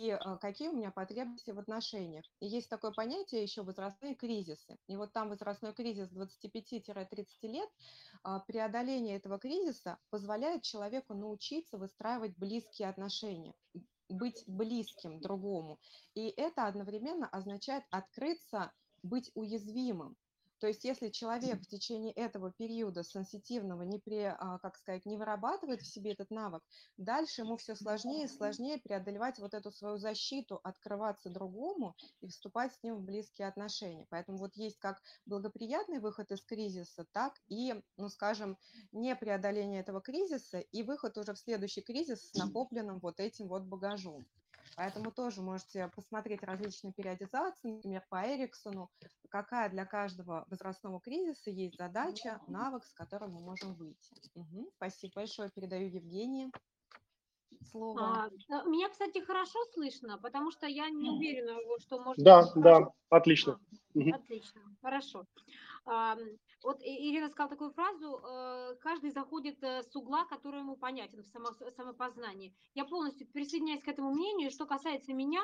и а, какие у меня потребности в отношениях. И есть такое понятие еще возрастные кризисы. И вот там возрастной кризис 25-30 лет, а, преодоление этого кризиса позволяет человеку научиться выстраивать близкие отношения, быть близким другому. И это одновременно означает открыться, быть уязвимым. То есть если человек в течение этого периода сенситивного не, при, а, как сказать, не вырабатывает в себе этот навык, дальше ему все сложнее и сложнее преодолевать вот эту свою защиту, открываться другому и вступать с ним в близкие отношения. Поэтому вот есть как благоприятный выход из кризиса, так и, ну скажем, не преодоление этого кризиса и выход уже в следующий кризис с накопленным вот этим вот багажом. Поэтому тоже можете посмотреть различные периодизации, например, по Эриксону, какая для каждого возрастного кризиса есть задача, навык, с которым мы можем выйти. Угу. Спасибо большое. Передаю Евгении слово. А, э, меня, кстати, хорошо слышно, потому что я не уверена, что может... Да, да, отлично. А, отлично, хорошо. Вот Ирина сказала такую фразу, э, каждый заходит э, с угла, который ему понятен в самопознании. Я полностью присоединяюсь к этому мнению. Что касается меня,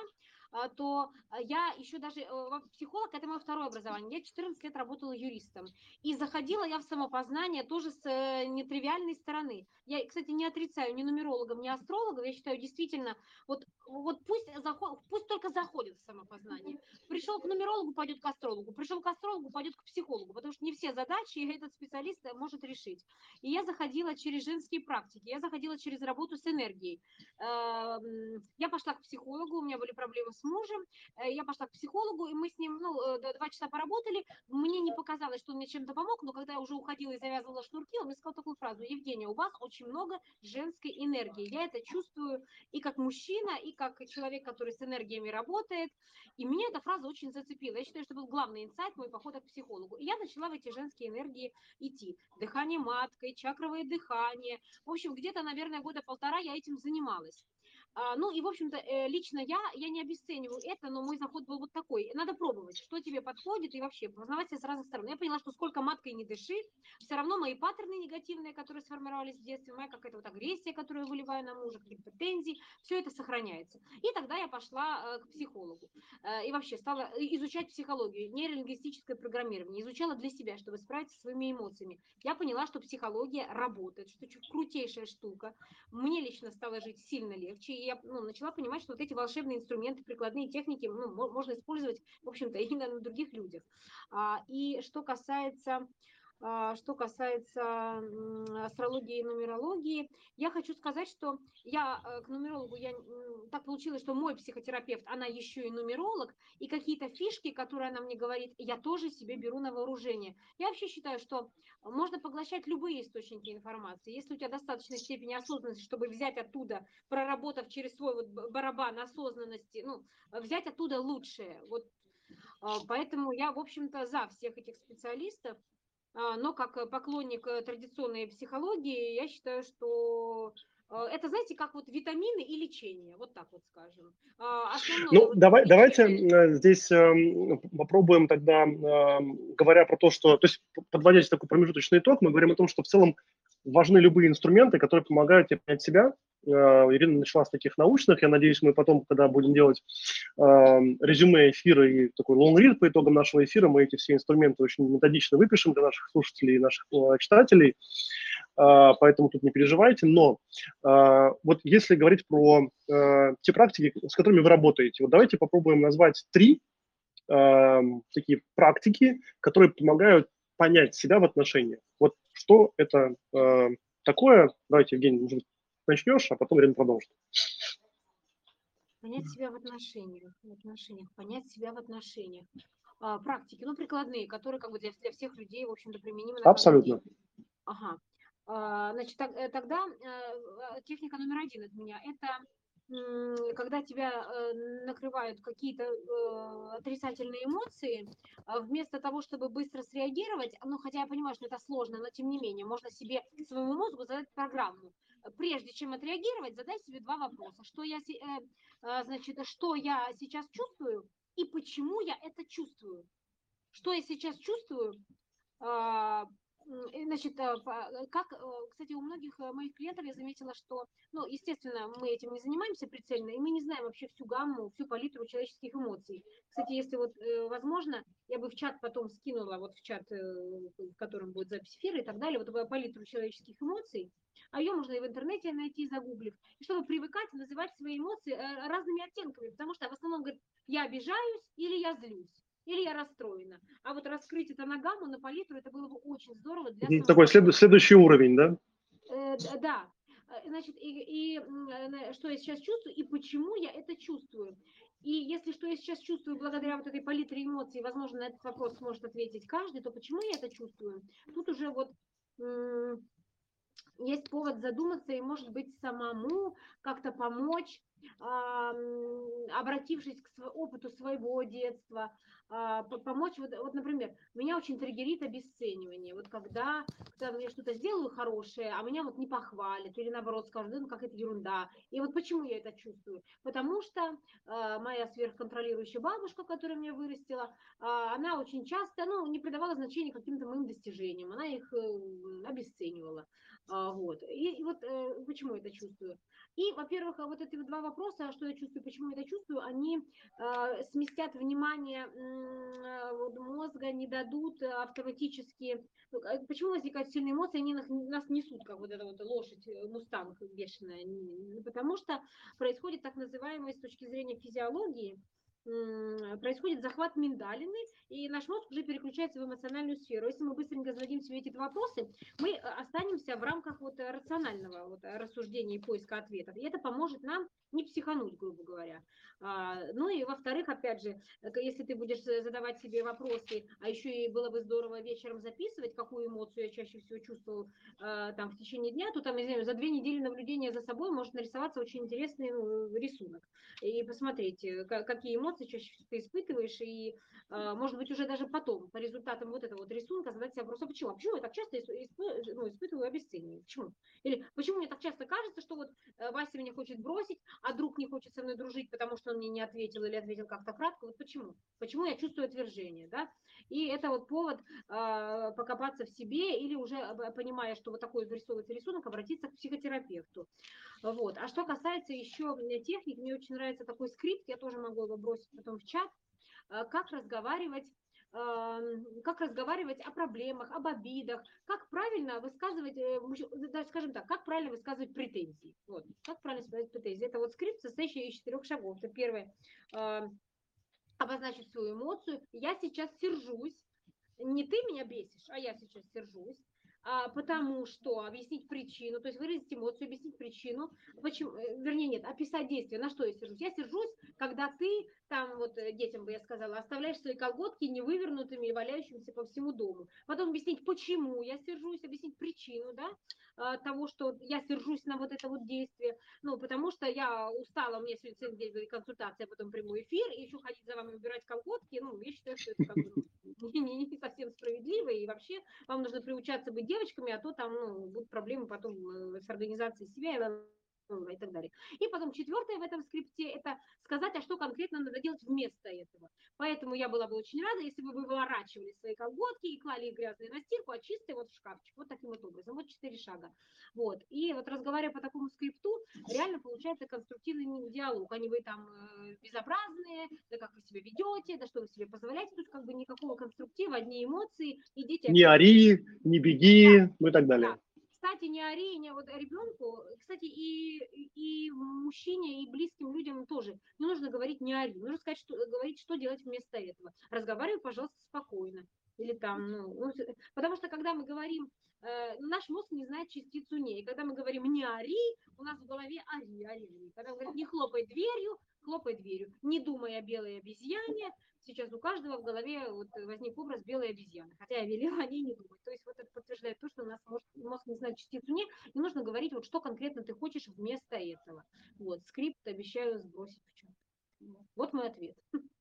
то а, я еще даже, э, психолог, это мое второе образование, я 14 лет работала юристом, и заходила я в самопознание тоже с э, нетривиальной стороны. Я, кстати, не отрицаю ни нумерологов, ни астрологов, я считаю, действительно, вот, вот пусть, заход, пусть только заходит в самопознание. Пришел к нумерологу, пойдет к астрологу, пришел к астрологу, пойдет к психологу, потому что не все задачи этот специалист э, может решить. И я заходила через женские практики, я заходила через работу с энергией. Я пошла к психологу, у меня были проблемы с мужем, э, я пошла к психологу, и мы с ним ну, э, два часа поработали. Мне не показалось, что он мне чем-то помог, но когда я уже уходила и завязывала шнурки, он мне сказал такую фразу, Евгения, у вас очень много женской энергии. Я это чувствую и как мужчина, и как человек, который с энергиями работает. И меня эта фраза очень зацепила. Я считаю, что был главный инсайт мой похода к психологу. И я начала в эти женские энергии идти. Дыхание маткой, чакровое дыхание. В общем, где-то, наверное, года полтора я этим занималась. А, ну и, в общем-то, э, лично я, я не обесцениваю это, но мой заход был вот такой. Надо пробовать, что тебе подходит и вообще познавать себя с разных сторон. Я поняла, что сколько маткой не дыши, все равно мои паттерны негативные, которые сформировались в детстве, моя какая-то вот агрессия, которую я выливаю на мужа, какие-то претензии, все это сохраняется. И тогда я пошла э, к психологу э, и вообще стала изучать психологию, нейролингвистическое программирование, изучала для себя, чтобы справиться со своими эмоциями. Я поняла, что психология работает, что крутейшая штука. Мне лично стало жить сильно легче, и я ну, начала понимать, что вот эти волшебные инструменты, прикладные техники ну, можно использовать, в общем-то, и на других людях. А, и что касается что касается астрологии и нумерологии, я хочу сказать, что я э, к нумерологу, я, так получилось, что мой психотерапевт, она еще и нумеролог, и какие-то фишки, которые она мне говорит, я тоже себе беру на вооружение. Я вообще считаю, что можно поглощать любые источники информации. Если у тебя достаточной степени осознанности, чтобы взять оттуда, проработав через свой вот барабан осознанности, ну, взять оттуда лучшее. Вот а, Поэтому я, в общем-то, за всех этих специалистов. А, но как э, поклонник э, традиционной психологии, я считаю, что э, это, знаете, как вот витамины и лечение, вот так вот скажем. А, основное ну, вот давай, давайте здесь э, попробуем тогда, э, говоря про то, что, то есть подводя такой промежуточный итог, мы говорим о том, что в целом важны любые инструменты, которые помогают тебе понять себя, Э, Ирина начала с таких научных. Я надеюсь, мы потом, когда будем делать э, резюме эфира и такой лонгрид по итогам нашего эфира, мы эти все инструменты очень методично выпишем для наших слушателей и наших э, читателей. Поэтому тут не переживайте. Но вот если говорить про те практики, с которыми вы работаете, вот давайте попробуем назвать три такие практики, которые помогают понять себя в отношениях. Вот что это э, такое? Давайте, Евгений, может начнешь, а потом Ирина продолжит. Понять себя в отношениях, в отношениях, понять себя в отношениях. А, практики, ну, прикладные, которые как бы для, для всех людей, в общем-то, применимы. Абсолютно. Ага. А, значит, так, э, тогда э, техника номер один от меня – это когда тебя э, накрывают какие-то э, отрицательные эмоции, а вместо того, чтобы быстро среагировать, ну, хотя я понимаю, что это сложно, но тем не менее, можно себе, своему мозгу задать программу. Прежде чем отреагировать, задай себе два вопроса. Что я, э, значит, что я сейчас чувствую и почему я это чувствую? Что я сейчас чувствую? Значит, э, э, как, э, кстати, у многих моих клиентов я заметила, что, ну, естественно, мы этим не занимаемся прицельно, и мы не знаем вообще всю гамму, всю палитру человеческих эмоций. Кстати, если вот возможно, я бы в чат потом скинула, вот в чат, в котором будет запись эфира и так далее, вот палитру человеческих эмоций, а ее можно и в интернете найти, загуглив, и чтобы привыкать называть свои эмоции разными оттенками, потому что в основном говорят, я обижаюсь или я злюсь или я расстроена. А вот раскрыть это на гамму, на палитру, это было бы очень здорово для Такой след, следующий уровень, да? Э, да. Э, значит, и, и э, что я сейчас чувствую, и почему я это чувствую. И если что я сейчас чувствую благодаря вот этой палитре эмоций, возможно, на этот вопрос сможет ответить каждый, то почему я это чувствую? Тут уже вот есть повод задуматься и, может быть, самому как-то помочь, обратившись к опыту своего детства, помочь, вот, вот, например, меня очень триггерит обесценивание. Вот когда, когда я что-то сделаю хорошее, а меня вот не похвалят, или наоборот скажут, ну как это ерунда. И вот почему я это чувствую? Потому что э, моя сверхконтролирующая бабушка, которая меня вырастила, э, она очень часто, ну, не придавала значения каким-то моим достижениям, она их э, обесценивала. Э, вот. И, и вот э, почему я это чувствую? И, во-первых, вот эти два вопроса, что я чувствую, почему я это чувствую, они э, сместят внимание мозга, не дадут автоматически... Ну, почему возникают сильные эмоции, они нас, нас несут, как вот эта вот лошадь, э, мустанг бешеная? Потому что происходит так называемое с точки зрения физиологии, происходит захват миндалины, и наш мозг уже переключается в эмоциональную сферу. Если мы быстренько зададим себе эти вопросы, мы э, останемся в рамках вот рационального вот рассуждения и поиска ответов. И это поможет нам не психануть, грубо говоря. А, ну и во-вторых, опять же, если ты будешь задавать себе вопросы, а еще и было бы здорово вечером записывать, какую эмоцию я чаще всего чувствовал там в течение дня, то там, не знаю, за две недели наблюдения за собой может нарисоваться очень интересный ну, рисунок. И посмотреть, э, какие эмоции чаще всего ты испытываешь, и а, может быть уже даже потом, по результатам вот этого вот рисунка, задать себе вопрос, а почему? А почему я так часто ну, испытываю обесценивание? Почему? Или почему мне так часто кажется, что вот э, Вася меня хочет бросить, а друг не хочет со мной дружить, потому что он мне не ответил или ответил как-то кратко. Вот почему? Почему я чувствую отвержение, да? И это вот повод э, покопаться в себе или уже понимая, что вот такой вырисовывается рисунок, обратиться к психотерапевту. Вот. А что касается еще техник, мне очень нравится такой скрипт, я тоже могу его бросить потом в чат, э, как разговаривать как разговаривать о проблемах, об обидах, как правильно высказывать, э, даже скажем так, как правильно высказывать претензии. Вот, как правильно высказывать претензии. Это вот скрипт, состоящий из четырех шагов. Это первое, обозначить свою эмоцию. Я сейчас сержусь, не ты меня бесишь, а я сейчас сержусь а, потому что объяснить причину, то есть выразить эмоцию, объяснить причину, почему, э, вернее, нет, описать действие, на что я сержусь. Я сержусь, когда ты, там вот э, детям бы я сказала, оставляешь свои колготки невывернутыми и валяющимися по всему дому. Потом объяснить, почему я сержусь, объяснить причину, да, а, того, что я сержусь на вот это вот действие, ну, потому что я устала, у меня сегодня целый консультация, а потом прямой эфир, и еще ходить за вами убирать колготки, ну, я считаю, что это как бы ну, не, не, не совсем справедливо, и вообще вам нужно приучаться быть девочками, а то там, ну, будут проблемы потом э, с организацией себя, и так далее. И потом четвертое в этом скрипте – это сказать, а что конкретно надо делать вместо этого. Поэтому я была бы очень рада, если бы вы выворачивали свои колготки и клали их грязные на стирку, а чистые вот в шкафчик. Вот таким вот образом. Вот четыре шага. Вот. И вот разговаривая по такому скрипту, реально получается конструктивный диалог. Не вы там э, безобразные, да как вы себя ведете, да что вы себе позволяете. Тут как бы никакого конструктива, одни эмоции. Идите. Не ори, не беги, да. ну и так далее. Да кстати, не ори, не вот ребенку, кстати, и, и мужчине, и близким людям тоже не нужно говорить не ори, нужно сказать, что, говорить, что делать вместо этого. Разговаривай, пожалуйста, спокойно. Или там, ну, ну потому что когда мы говорим, э, наш мозг не знает частицу не, и когда мы говорим не ори, у нас в голове ори, ори, ори. Когда мы говорим не хлопай дверью, хлопай дверью. Не думай о белой обезьяне, сейчас у каждого в голове вот возник образ белой обезьяны, хотя я велела о ней не думать. То есть вот это подтверждает то, что у нас может, мозг не знает частицу не, и нужно говорить, вот что конкретно ты хочешь вместо этого. Вот, скрипт обещаю сбросить в чат. Вот мой ответ.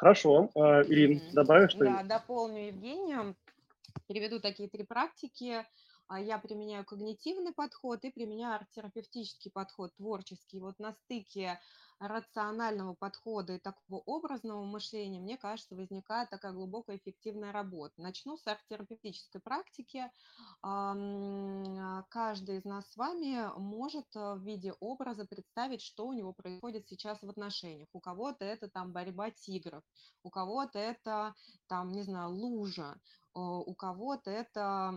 Хорошо. А, Ирин, добавишь что-нибудь? Да, дополню Евгению. Переведу такие три практики. а, я применяю когнитивный подход и применяю арт-терапевтический подход, творческий. Вот на стыке рационального подхода и такого образного мышления, мне кажется, возникает такая глубокая эффективная работа. Начну с арт-терапевтической практики. А, каждый из нас с вами может э, в виде образа представить, что у него происходит сейчас в отношениях. У кого-то это там борьба тигров, у кого-то это там, не знаю, лужа, у кого-то это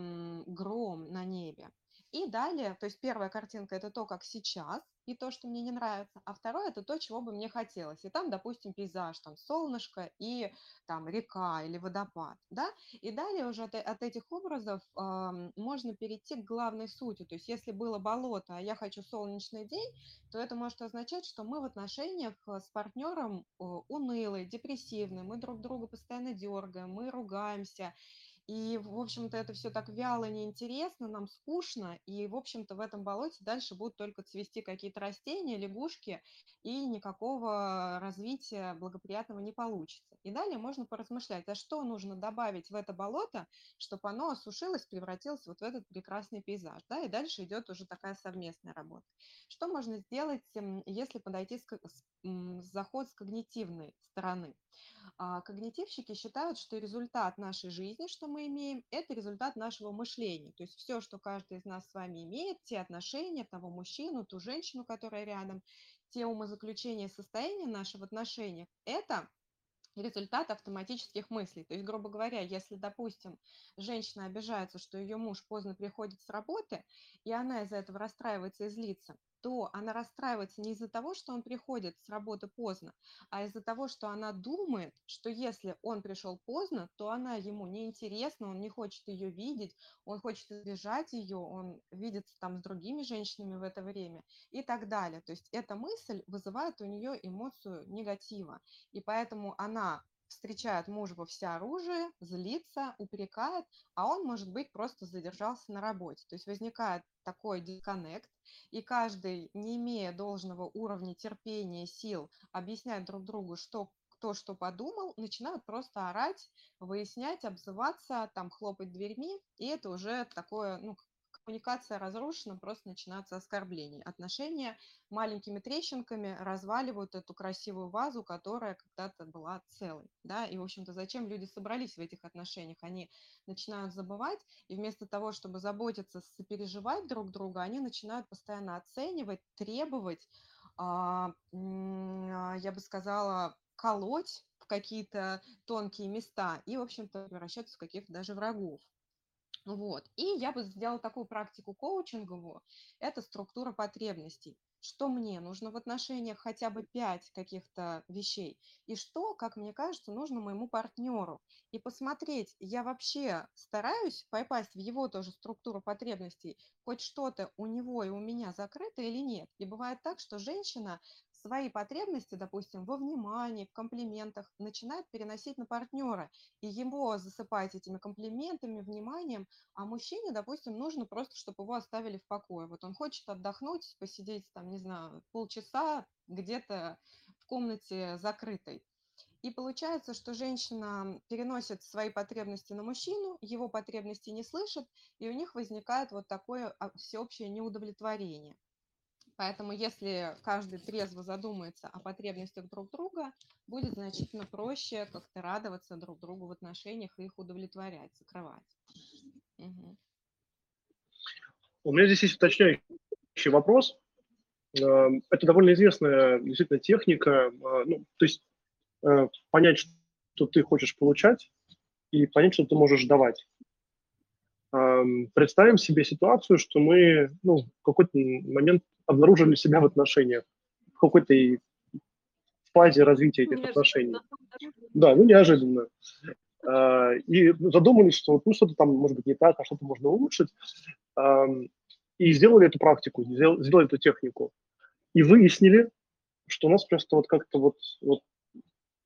гром на небе. И далее, то есть первая картинка это то, как сейчас, и то, что мне не нравится, а второе это то, чего бы мне хотелось. И там, допустим, пейзаж, там солнышко и там река или водопад, да. И далее уже от, от этих образов э, можно перейти к главной сути. То есть если было болото, а я хочу солнечный день, то это может означать, что мы в отношениях э, с партнером э, унылые, депрессивные, мы друг друга постоянно дергаем, мы ругаемся, и, в общем-то, это все так вяло, неинтересно, нам скучно, и, в общем-то, в этом болоте дальше будут только цвести какие-то растения, лягушки, и никакого развития благоприятного не получится. И далее можно поразмышлять, а что нужно добавить в это болото, чтобы оно осушилось, превратилось вот в этот прекрасный пейзаж. Да? И дальше идет уже такая совместная работа. Что можно сделать, если подойти с, с заход с когнитивной стороны? А когнитивщики считают, что результат нашей жизни, что мы имеем, это результат нашего мышления. То есть все, что каждый из нас с вами имеет, те отношения, того мужчину, ту женщину, которая рядом, те умозаключения, состояния наши в отношениях, это результат автоматических мыслей. То есть, грубо говоря, если, допустим, женщина обижается, что ее муж поздно приходит с работы, и она из-за этого расстраивается и злится, то она расстраивается не из-за того, что он приходит с работы поздно, а из-за того, что она думает, что если он пришел поздно, то она ему неинтересна, он не хочет ее видеть, он хочет избежать ее, он видится там с другими женщинами в это время и так далее. То есть эта мысль вызывает у нее эмоцию негатива, и поэтому она встречает мужа во всеоружие, злится, упрекает, а он, может быть, просто задержался на работе. То есть возникает такой дисконнект, и каждый, не имея должного уровня терпения, сил, объяснять друг другу, что кто что подумал, начинают просто орать, выяснять, обзываться, там хлопать дверьми, и это уже такое, ну, коммуникация разрушена, просто начинаются оскорбления. Отношения маленькими трещинками разваливают эту красивую вазу, которая когда-то была целой. Да? И, в общем-то, зачем люди собрались в этих отношениях? Они начинают забывать, и вместо того, чтобы заботиться, сопереживать друг друга, они начинают постоянно оценивать, требовать, а, а, я бы сказала, колоть в какие-то тонкие места и, в общем-то, превращаться в каких-то даже врагов. Вот. И я бы сделала такую практику коучинговую. Это структура потребностей. Что мне нужно в отношениях хотя бы пять каких-то вещей. И что, как мне кажется, нужно моему партнеру. И посмотреть, я вообще стараюсь попасть в его тоже структуру потребностей, хоть что-то у него и у меня закрыто или нет. И бывает так, что женщина свои потребности, допустим, во внимании, в комплиментах, начинает переносить на партнера, и его засыпать этими комплиментами, вниманием, а мужчине, допустим, нужно просто, чтобы его оставили в покое. Вот он хочет отдохнуть, посидеть там, не знаю, полчаса где-то в комнате закрытой. И получается, что женщина переносит свои потребности на мужчину, его потребности не слышит, и у них возникает вот такое а, всеобщее неудовлетворение. Поэтому если каждый трезво задумается о потребностях друг друга, будет значительно проще как-то радоваться друг другу в отношениях и их удовлетворять, закрывать. Угу. У меня здесь есть уточняющий вопрос. Эм, это довольно известная действительно техника. Э, ну, то есть э, понять, что ты хочешь получать, и понять, что ты можешь давать. Эм, представим себе ситуацию, что мы ну, в какой-то момент обнаружили себя в отношениях, в какой-то фазе развития этих отношений. Да, ну неожиданно. А, и задумались, что ну, что-то там может быть не так, а что-то можно улучшить. И сделали эту практику, сделали эту технику. И выяснили, что у нас просто вот как-то вот, вот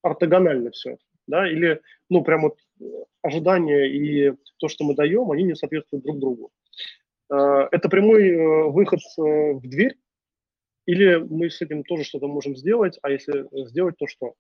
ортогонально все. Да? Или, ну, прям вот ожидания и то, что мы даем, они не соответствуют друг другу. Э, это прямой э, выход э, в дверь, или мы с этим тоже что-то можем сделать, а если сделать, то что?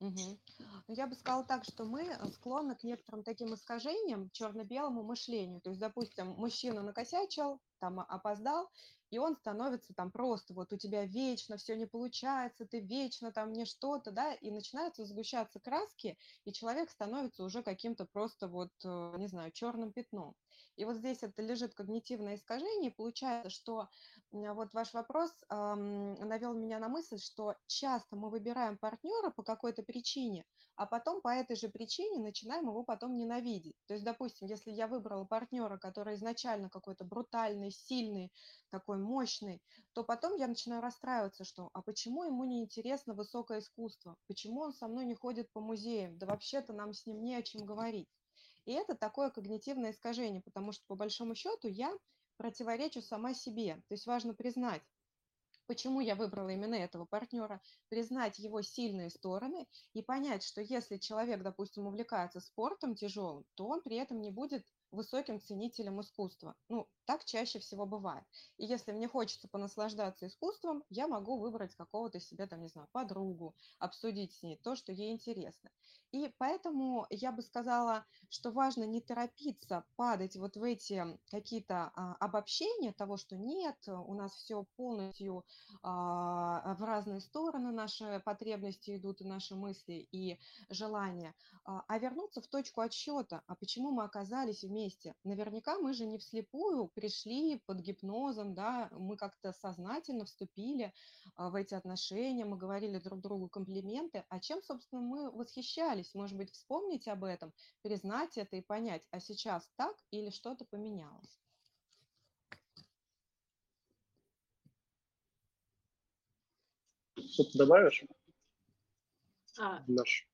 Угу. Ну, я бы сказала так, что мы э, склонны к некоторым таким искажениям, черно-белому мышлению. То есть, допустим, мужчина накосячил, там опоздал, и он становится там просто, вот у тебя вечно все не получается, ты вечно там не что-то, да, и начинаются сгущаться краски, и человек становится уже каким-то просто вот, э, не знаю, черным пятном. И вот здесь это лежит когнитивное искажение, и получается, что вот ваш вопрос эм, навел меня на мысль, что часто мы выбираем партнера по какой-то причине, а потом по этой же причине начинаем его потом ненавидеть. То есть, допустим, если я выбрала партнера, который изначально какой-то брутальный, сильный, такой мощный, то потом я начинаю расстраиваться, что а почему ему не интересно высокое искусство? Почему он со мной не ходит по музеям? Да вообще-то нам с ним не о чем говорить. И это такое когнитивное искажение, потому что по большому счету я противоречу сама себе. То есть важно признать, почему я выбрала именно этого партнера, признать его сильные стороны и понять, что если человек, допустим, увлекается спортом тяжелым, то он при этом не будет высоким ценителем искусства. Ну, так чаще всего бывает. И если мне хочется понаслаждаться искусством, я могу выбрать какого-то себе, там, не знаю, подругу, обсудить с ней то, что ей интересно. И поэтому я бы сказала, что важно не торопиться падать вот в эти какие-то а, обобщения того, что нет, у нас все полностью а, в разные стороны, наши потребности идут, и наши мысли, и желания, а, а вернуться в точку отсчета, а почему мы оказались вместе. Наверняка мы же не вслепую пришли под гипнозом, да, мы как-то сознательно вступили а, в эти отношения, мы говорили друг другу комплименты, а чем, собственно, мы восхищались, может быть, вспомнить об этом, признать это и понять, а сейчас так или что-то поменялось. Что-то добавишь? А, Наш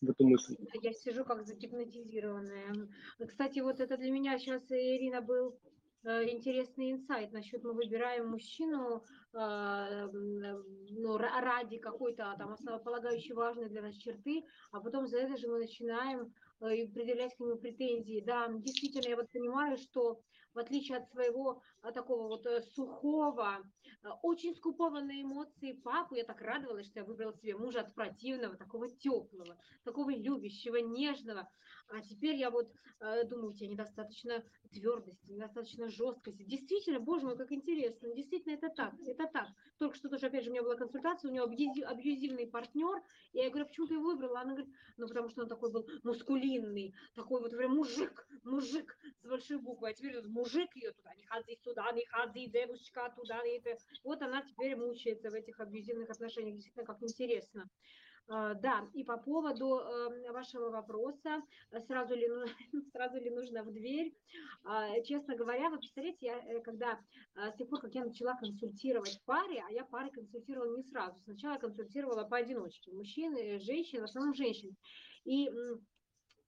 в эту мысль. Я сижу как загипнотизированная. Кстати, вот это для меня сейчас, Ирина, был э, интересный инсайт насчет мы выбираем мужчину э, ну, ради какой-то там основополагающей важной для нас черты, а потом за это же мы начинаем э, предъявлять к нему претензии. Да, действительно, я вот понимаю, что в отличие от своего а, такого вот э, сухого, а, очень скупого на эмоции папу, я так радовалась, что я выбрала себе мужа от противного, такого теплого, такого любящего, нежного. А теперь я вот э, думаю, у тебя недостаточно твердости, недостаточно жесткости. Действительно, боже мой, как интересно. Действительно, это так, это так. Только что тоже, опять же, у меня была консультация, у него абьюзивный партнер. И я говорю, почему ты его выбрала? Она говорит, ну, потому что он такой был мускулинный, такой вот, говорю, мужик, мужик с большой буквы. А теперь вот мужик ее туда, не ходи сюда, не ходи, девушка, туда. И это. Вот она теперь мучается в этих абьюзивных отношениях. Действительно, как интересно. А, да, и по поводу эм, вашего вопроса, э, сразу ли, сразу ли нужно в дверь, а, честно говоря, вы представляете, я, э, когда э, с тех пор, как я начала консультировать пары, а я пары консультировала не сразу, сначала я консультировала поодиночке, мужчин, женщин, в основном женщин, и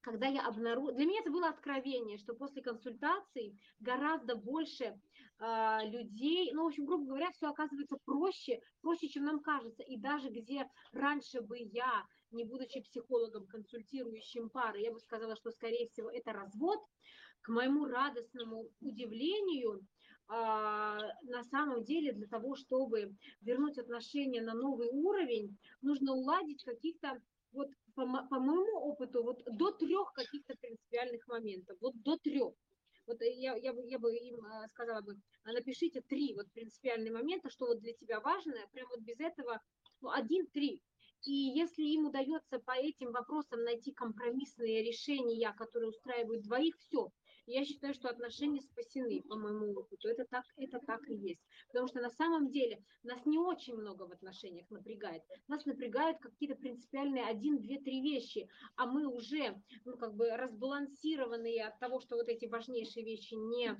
когда я обнаружила, для меня это было откровение, что после консультаций гораздо больше людей, ну, в общем, грубо говоря, все оказывается проще, проще, чем нам кажется. И даже где раньше бы я, не будучи психологом, консультирующим пары, я бы сказала, что, скорее всего, это развод, к моему радостному удивлению, а, на самом деле для того, чтобы вернуть отношения на новый уровень, нужно уладить каких-то вот по, по моему опыту, вот до трех каких-то принципиальных моментов, вот до трех. Вот я, я, бы, я бы им а, сказала бы, а напишите три вот принципиальные момента, что вот для тебя важно, прям вот без этого, ну, один-три. И если им удается по этим вопросам найти компромиссные решения, которые устраивают двоих, все, я считаю, что отношения спасены, по моему опыту. Это так, это так и есть. Потому что на самом деле нас не очень много в отношениях напрягает. Нас напрягают какие-то принципиальные один, две, три вещи, а мы уже ну, как бы разбалансированные от того, что вот эти важнейшие вещи не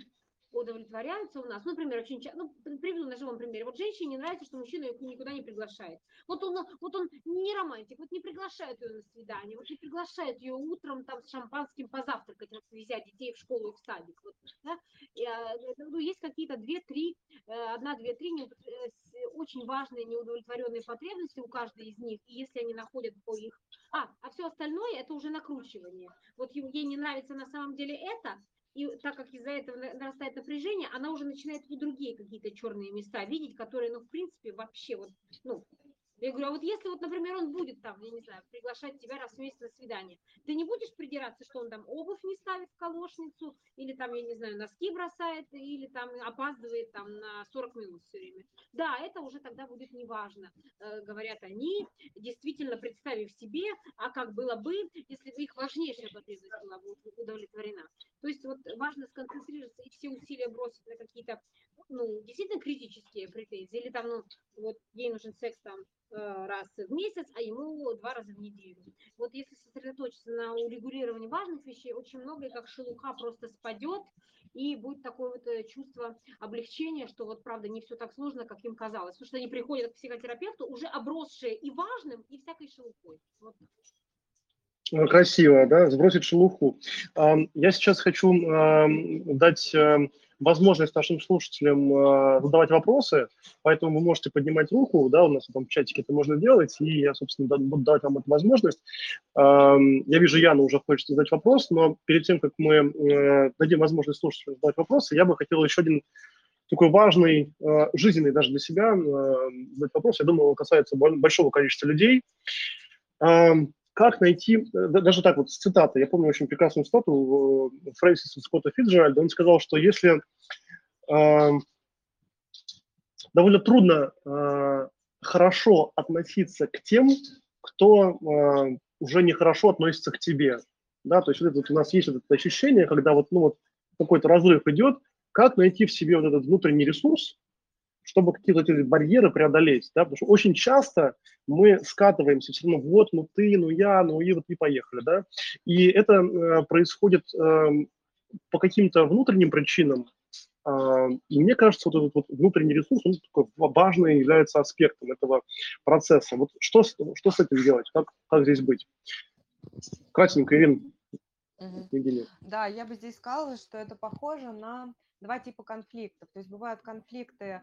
удовлетворяются у нас. Ну, например, очень часто, ну, приведу на живом примере. Вот женщине не нравится, что мужчина ее никуда не приглашает. Вот он, вот он не романтик, вот не приглашает ее на свидание, вот не приглашает ее утром там с шампанским позавтракать, везя детей в школу и в садик. Вот, да? и, а, ну, есть какие-то две-три, э, одна, две, три не, э, очень важные неудовлетворенные потребности у каждой из них, и если они находят по их... А, а все остальное это уже накручивание. Вот ей не нравится на самом деле это, и так как из-за этого нарастает напряжение, она уже начинает и другие какие-то черные места видеть, которые, ну, в принципе, вообще вот, ну, Я говорю, а вот если вот, например, он будет там, я не знаю, приглашать тебя раз в месяц на свидание, ты не будешь придираться, что он там обувь не ставит в колошницу, или там, я не знаю, носки бросает, или там опаздывает там на 40 минут все время. Да, это уже тогда будет неважно, э, говорят они, действительно представив себе, а как было бы, если бы их важнейшая потребность была бы удовлетворена. То есть вот важно сконцентрироваться и все усилия бросить на какие-то ну, действительно критические претензии, или там, ну, вот ей нужен секс там э, раз в месяц, а ему два раза в неделю. Вот если сосредоточиться на урегулировании важных вещей, очень многое, как шелуха, просто спадет, и будет такое вот э, чувство облегчения, что вот правда не все так сложно, как им казалось. Потому что они приходят к психотерапевту уже обросшие и важным, и всякой шелухой. Вот. Э, красиво, да, сбросить шелуху. Я сейчас хочу дать возможность нашим слушателям э, задавать вопросы, поэтому вы можете поднимать руку, да, у нас там в чатике это можно делать, и я, собственно, буду давать вам эту возможность. Э, я вижу, Яна уже хочет задать вопрос, но перед тем, как мы э, дадим возможность слушателям задавать вопросы, я бы хотел еще один такой важный, э, жизненный даже для себя э, задать вопрос. Я думаю, он касается большого количества людей. Как найти, э, даже так вот, цитата, я помню очень прекрасную цитату э, Фрэнсиса Скотта Фитджеральда, он сказал, что если э, довольно трудно э, хорошо относиться к тем, кто э, уже нехорошо относится к тебе, да, то есть вот, это, вот у нас есть это ощущение, когда вот, ну вот какой-то разрыв идет, как найти в себе вот этот внутренний ресурс, чтобы какие-то эти барьеры преодолеть, да, потому что очень часто мы скатываемся все равно, вот, ну ты, ну я, ну и вот и поехали, да, и это э, происходит э, по каким-то внутренним причинам, э, и мне кажется, вот этот вот внутренний ресурс, он такой важный является аспектом этого процесса. Вот что, что с этим делать, как, как здесь быть? Кратенько, Ирина. Угу. Да, я бы здесь сказала, что это похоже на два типа конфликтов. То есть бывают конфликты а,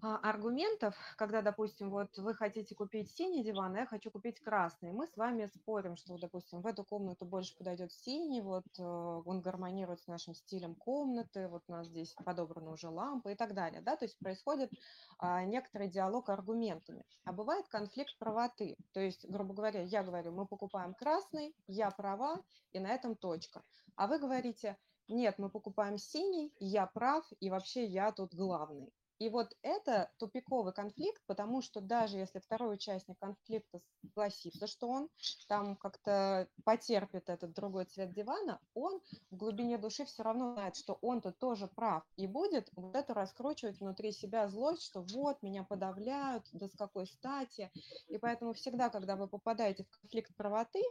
аргументов, когда, допустим, вот вы хотите купить синий диван, а я хочу купить красный. Мы с вами спорим, что, допустим, в эту комнату больше подойдет синий, вот э, он гармонирует с нашим стилем комнаты, вот у нас здесь подобраны уже лампы и так далее, да, то есть происходит а, некоторый диалог аргументами. А бывает конфликт правоты, то есть, грубо говоря, я говорю, мы покупаем красный, я права, и на этом точка. А вы говорите, нет, мы покупаем синий, я прав, и вообще я тут главный. И вот это тупиковый конфликт, потому что даже если второй участник конфликта согласится, что он там как-то потерпит этот другой цвет дивана, он в глубине души все равно знает, что он тут тоже прав и будет вот это раскручивать внутри себя злость, что вот меня подавляют, да с какой стати. И поэтому всегда, когда вы попадаете в конфликт правоты,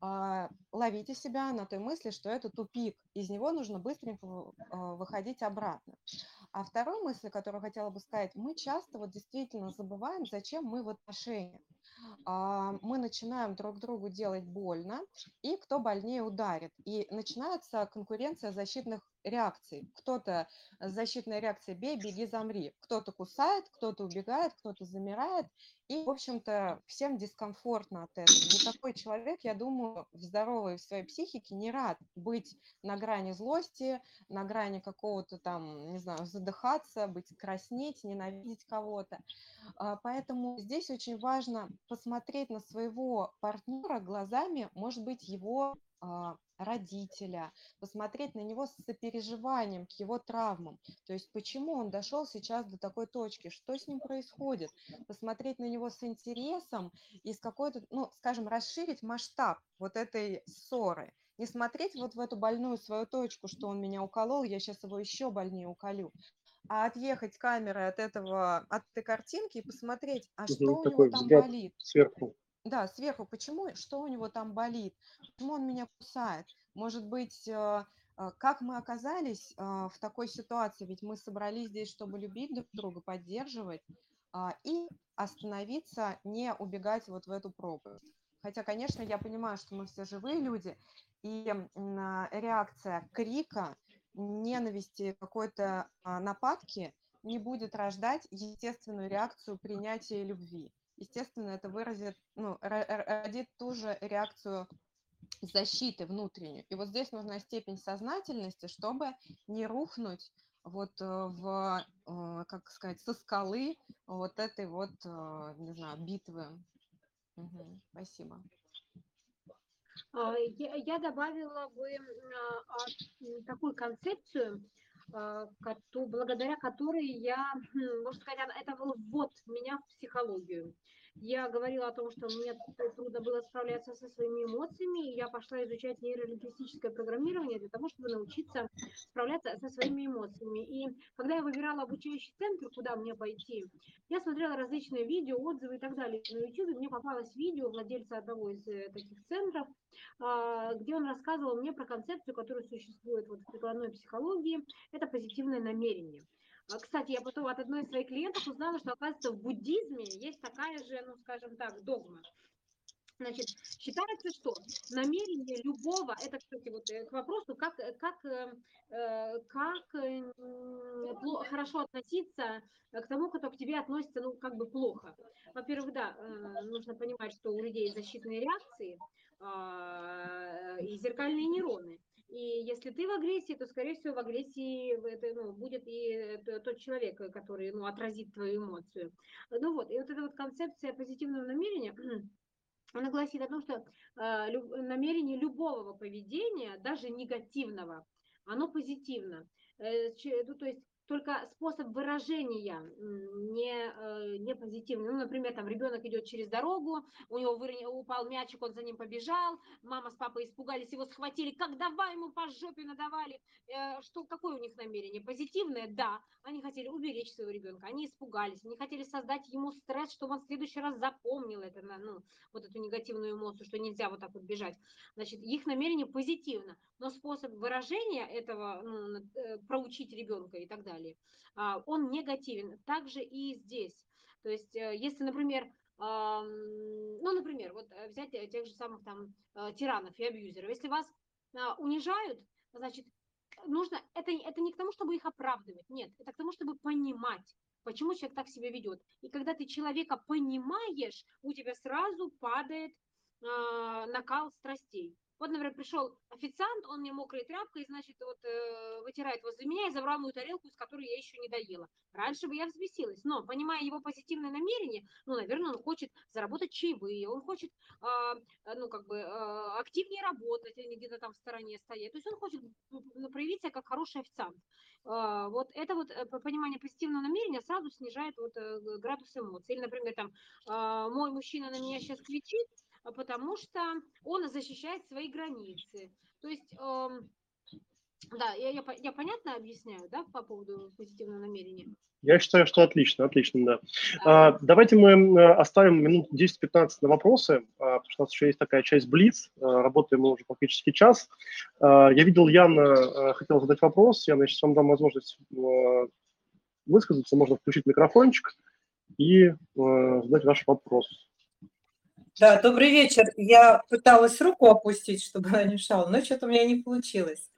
а, ловите себя на той мысли, что это тупик, из него нужно быстренько а, выходить обратно. А второй мысль, которую хотела бы сказать, мы часто вот действительно забываем, зачем мы в отношениях. А, мы начинаем друг другу делать больно, и кто больнее ударит. И начинается конкуренция защитных реакций. Кто-то защитная реакция «бей, беги, замри». Кто-то кусает, кто-то убегает, кто-то замирает. И, в общем-то, всем дискомфортно от этого. Никакой человек, я думаю, в здоровой в своей психике не рад быть на грани злости, на грани какого-то там, не знаю, задыхаться, быть краснеть, ненавидеть кого-то. А, поэтому здесь очень важно посмотреть на своего партнера глазами, может быть, его родителя, посмотреть на него с сопереживанием к его травмам. То есть почему он дошел сейчас до такой точки, что с ним происходит, посмотреть на него с интересом и с какой-то, ну, скажем, расширить масштаб вот этой ссоры. Не смотреть вот в эту больную свою точку, что он меня уколол, я сейчас его еще больнее уколю, а отъехать камерой от этого, от этой картинки и посмотреть, а что у него там болит. Сверху. Да, сверху. Почему, что у него там болит? Почему он меня кусает? Может быть, э, э, как мы оказались э, в такой ситуации? Ведь мы собрались здесь, чтобы любить друг друга, поддерживать а, и остановиться, не убегать вот в эту пропасть. Хотя, конечно, я понимаю, что мы все живые люди, и реакция крика, ненависти, какой-то а, нападки не будет рождать естественную реакцию принятия любви естественно, это выразит, ну, родит ту же реакцию защиты внутреннюю. И вот здесь нужна степень сознательности, чтобы не рухнуть вот в, как сказать, со скалы вот этой вот, не знаю, битвы. Угу, спасибо. А, я добавила бы а, такую концепцию, а, благодаря которой я, хм, можно сказать, это был ввод меня в психологию. Я говорила о том, что мне трудно было справляться со своими эмоциями, и я пошла изучать нейролингвистическое программирование для того, чтобы научиться справляться со своими эмоциями. И когда я выбирала обучающий центр, куда мне пойти, я смотрела различные видео, отзывы и так далее. На YouTube мне попалось видео владельца одного из э, таких центров, а, где он рассказывал мне про концепцию, которая существует вот в прикладной психологии. Это позитивное намерение. Кстати, я потом от одной из своих клиентов узнала, что, оказывается, в буддизме есть такая же, ну, скажем так, догма. Значит, считается, что намерение любого, это, кстати, вот э, к вопросу, как, как, э, э, как хорошо относиться к тому, кто к тебе относится, ну, как бы плохо. Во-первых, да, нужно понимать, что у людей защитные реакции а, и зеркальные нейроны. И если ты в агрессии, то, скорее всего, в агрессии это, ну, будет и тот человек, который ну, отразит твою эмоцию. Ну вот, и вот эта вот концепция позитивного намерения, она гласит о том, что э, намерение любого поведения, даже негативного, оно позитивно. Э, ну, то есть только способ выражения не, э, не позитивный. Ну, например, там ребенок идет через дорогу, у него вырни, упал мячик, он за ним побежал, мама с папой испугались, его схватили, как давай ему по жопе надавали. Э, что, какое у них намерение? Позитивное? Да. Они хотели уберечь своего ребенка, они испугались, они хотели создать ему стресс, чтобы он в следующий раз запомнил это, ну, вот эту негативную эмоцию, что нельзя вот так вот бежать. Значит, их намерение позитивно, но способ выражения этого, ну, э, проучить ребенка и так далее, далее, а, он негативен. Также и здесь. То есть, э, если, например, ну, например, вот э, взять тех же самых там э, тиранов и абьюзеров, если вас а, унижают, значит, нужно, это, это не к тому, чтобы их оправдывать, нет, это к тому, чтобы понимать, почему человек так себя ведет. И когда ты человека понимаешь, у тебя сразу падает э, накал страстей. Вот, например, пришел официант, он мне мокрой тряпкой, значит, вот э, вытирает возле меня и забрал мою тарелку, из которой я еще не доела. Раньше бы я взбесилась, но, понимая его позитивное намерение, ну, наверное, он хочет заработать чаевые, он хочет, э, ну, как бы, э, активнее работать, а не где-то там в стороне стоять. То есть он хочет проявить себя как хороший официант. Э, вот это вот э, понимание позитивного намерения сразу снижает вот э, градус эмоций. Или, например, там, э, мой мужчина на меня сейчас кричит, а потому что он защищает свои границы. То есть, э, да, я, я, я понятно объясняю, да, по поводу позитивного намерения? Я считаю, что отлично, отлично, да. да. А, давайте мы э, оставим минут 10-15 на вопросы, а, потому что у нас еще есть такая часть Блиц, а, работаем мы уже практически час. А, я видел, Яна а, хотела задать вопрос, я, сейчас вам дам возможность а, высказаться, можно включить микрофончик и а, задать ваш вопрос. Да, добрый вечер. Я пыталась руку опустить, чтобы она не мешала, но что-то у меня не получилось.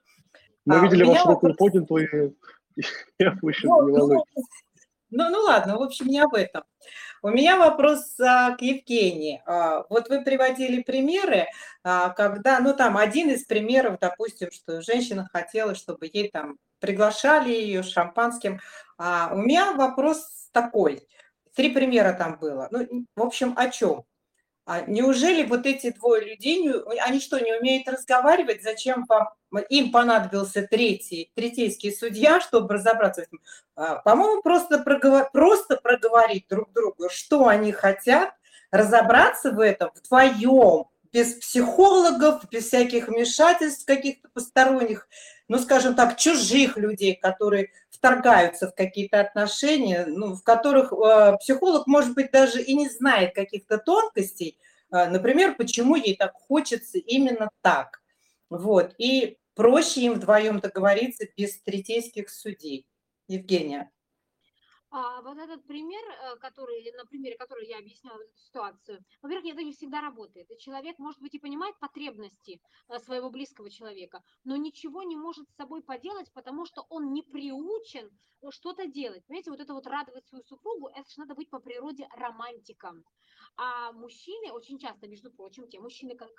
Мы а, видели вашу руку вопрос... поднятую и, и опущенную, ну, не Ну, ну, ну ладно, в общем, не об этом. У меня вопрос а, к Евгении. А, вот вы приводили примеры, а, когда, ну там один из примеров, допустим, что женщина хотела, чтобы ей там приглашали ее шампанским. А, у меня вопрос такой. Три примера там было. Ну, в общем, о чем? А неужели вот эти двое людей, они что, не умеют разговаривать? Зачем вам, им понадобился третий, третейский судья, чтобы разобраться в этом? А, по-моему, просто, проговор, просто проговорить друг другу, что они хотят, разобраться в этом вдвоем, без психологов, без всяких вмешательств каких-то посторонних, ну, скажем так, чужих людей, которые вторгаются в какие-то отношения, ну, в которых э, психолог, может быть, даже и не знает каких-то тонкостей, э, например, почему ей так хочется именно так. Вот. И проще им вдвоем договориться без третейских судей. Евгения. А вот этот пример, э, который, на примере который я объясняла эту ситуацию, во-первых, это не всегда работает. Человек, может быть, и понимает потребности э, своего близкого человека, но ничего не может с собой поделать, потому что он не приучен э, что-то делать. Понимаете, вот это вот радовать свою супругу, это же надо быть по природе романтиком. А мужчины очень часто, между прочим, те мужчины как,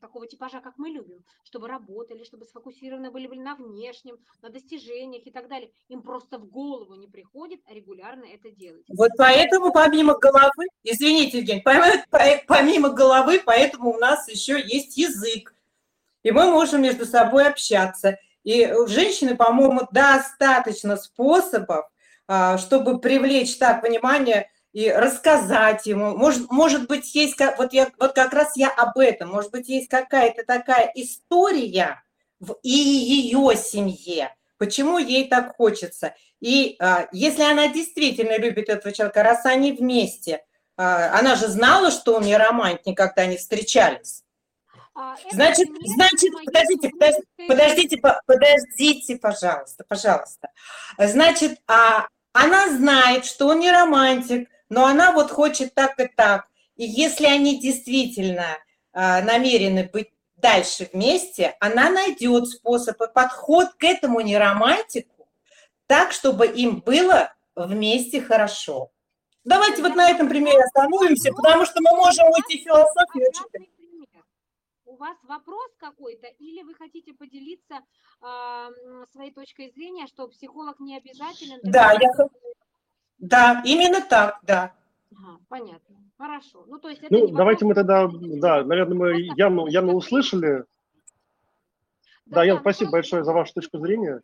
такого типажа, как мы любим, чтобы работали, чтобы сфокусированы были, были на внешнем, на достижениях и так далее, им просто в голову не приходит регулярно это делать. Вот поэтому помимо головы, извините, Евгений, помимо головы, поэтому у нас еще есть язык, и мы можем между собой общаться. И у женщины, по-моему, достаточно способов, а, чтобы привлечь так внимание и рассказать ему. Может, может быть, есть, вот, я, вот как раз я об этом, может быть, есть какая-то такая история в и ее семье, почему ей так хочется. И а, если она действительно любит этого человека, раз они вместе, а, она же знала, что он не романтик, когда они встречались. А, значит, значит, подождите, подождите, подождите, подождите, пожалуйста, пожалуйста. Значит, а, она знает, что он не романтик, но она вот хочет так и так. И если они действительно а, намерены быть дальше вместе, она найдет способ и подход к этому не романтику, так, чтобы им было вместе хорошо. Давайте вот на этом примере остановимся, потому что мы можем уйти в философию. У вас вопрос какой-то, или вы хотите поделиться э, своей точкой зрения, что психолог не обязательно... Да, я, да, именно так, да. Ага, понятно. Хорошо. Ну, то есть это ну давайте мы тогда, да, наверное, мы явно, явно услышали. Да, да Ян, спасибо большое за вашу точку зрения.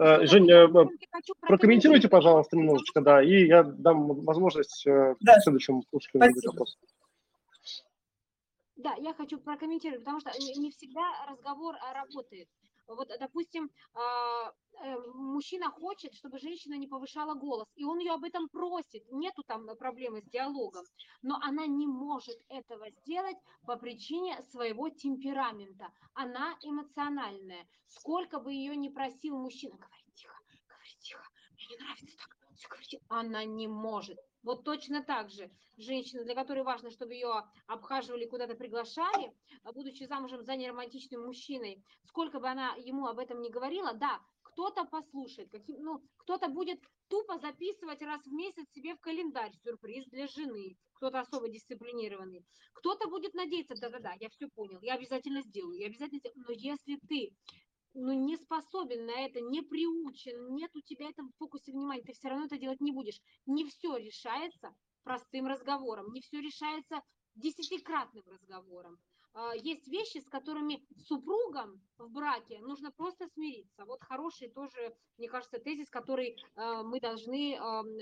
Uh, Женя, прокомментируйте, пожалуйста, немножечко, да, и я дам возможность да. следующему слушателю задать вопрос. Да, я хочу прокомментировать, потому что не всегда разговор работает. Вот, допустим, а, э, мужчина хочет, чтобы женщина не повышала голос, и он ее об этом просит, нету там проблемы с диалогом, но она не может этого сделать по причине своего темперамента. Она эмоциональная. Сколько бы ее ни просил мужчина, говори тихо, говори тихо, мне не нравится так, все говорите, она не может. Вот точно так же женщина, для которой важно, чтобы ее обхаживали, куда-то приглашали, а будучи замужем за неромантичным мужчиной, сколько бы она ему об этом не говорила, да, кто-то послушает, каким, ну, кто-то будет тупо записывать раз в месяц себе в календарь сюрприз для жены, кто-то особо дисциплинированный, кто-то будет надеяться, да-да-да, я все понял, я обязательно сделаю, я обязательно сделаю, но если ты ну, не способен на это, не приучен, нет у тебя этого в фокусе внимания, ты все равно это делать не будешь. Не все решается простым разговором, не все решается десятикратным разговором. А, есть вещи, с которыми супругам в браке нужно просто смириться. Вот хороший тоже, мне кажется, тезис, который а, мы должны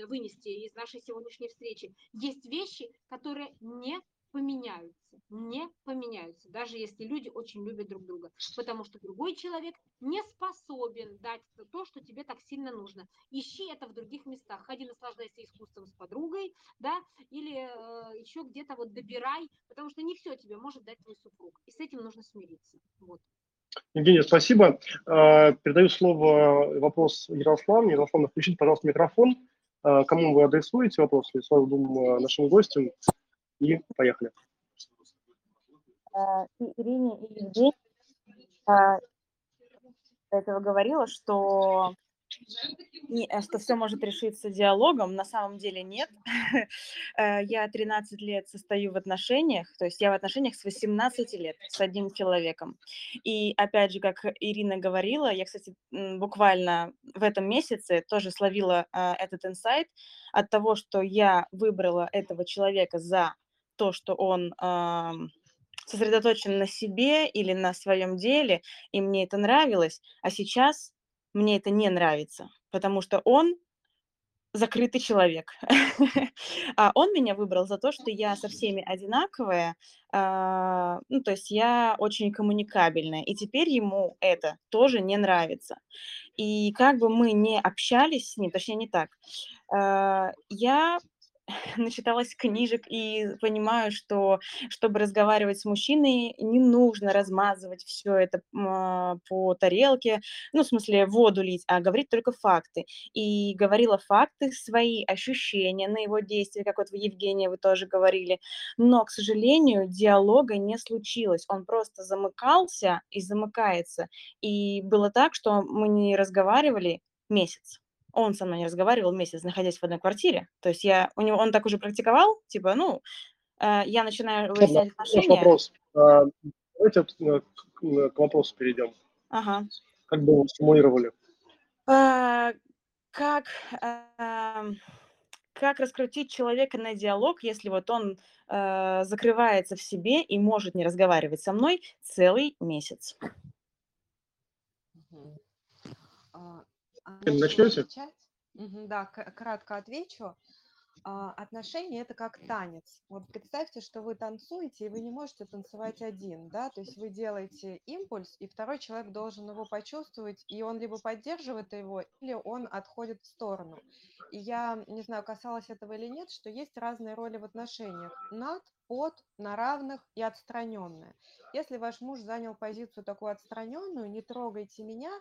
вынести из нашей сегодняшней встречи. Есть вещи, которые не поменяются, не поменяются, даже если люди очень любят друг друга, потому что другой человек не способен дать то, что тебе так сильно нужно. Ищи это в других местах, ходи наслаждайся искусством с подругой, да, или э, еще где-то вот добирай, потому что не все тебе может дать твой супруг, и с этим нужно смириться. Вот. Евгений, спасибо. Э, передаю слово, э, вопрос Ярославу. Ярослав, включите, пожалуйста, микрофон. Э, кому вы адресуете вопрос? Сразу двум нашим гостям. И поехали. А, Ирине и Евгению а, этого говорила, что не, что все может решиться диалогом, на самом деле нет. Э, я 13 лет состою в отношениях, то есть я в отношениях с 18 лет с одним человеком. И опять же, как Ирина говорила, я, кстати, буквально в этом месяце тоже словила этот инсайт от того, что я выбрала этого человека за то, что он сосредоточен на себе или на своем деле, и мне это нравилось, а сейчас мне это не нравится, потому что он закрытый человек. а он меня выбрал за то, что я со всеми одинаковая, э, ну, то есть я очень коммуникабельная, и теперь ему это тоже не нравится. И как бы мы не общались с ним, точнее не так, э, я начиталась книжек и понимаю, что чтобы разговаривать с мужчиной, не нужно размазывать все это а, по тарелке, ну, в смысле, воду лить, а говорить только факты. И говорила факты, свои ощущения на его действия, как вот вы, Евгения, вы тоже говорили. Но, к сожалению, диалога не случилось. Он просто замыкался и замыкается. И было так, что мы не разговаривали месяц он со мной не разговаривал месяц, находясь в одной квартире. То есть я, у него, он так уже практиковал, типа, ну, э, я начинаю выяснять отношения. вопрос. А, давайте э, к, к вопросу перейдем. Ага. Как бы вы стимулировали? А, как, а, как раскрутить человека на диалог, если вот он а, закрывается в себе и может не разговаривать со мной целый месяц? Начнете? Угу, да, кратко отвечу. А, отношения – это как танец. Вот представьте, что вы танцуете, и вы не можете танцевать один, да, то есть вы делаете импульс, и второй человек должен его почувствовать, и он либо поддерживает его, или он отходит в сторону. И я не знаю, касалось этого или нет, что есть разные роли в отношениях. Над, под, на равных и отстраненная. Если ваш муж занял позицию такую отстраненную, не трогайте меня,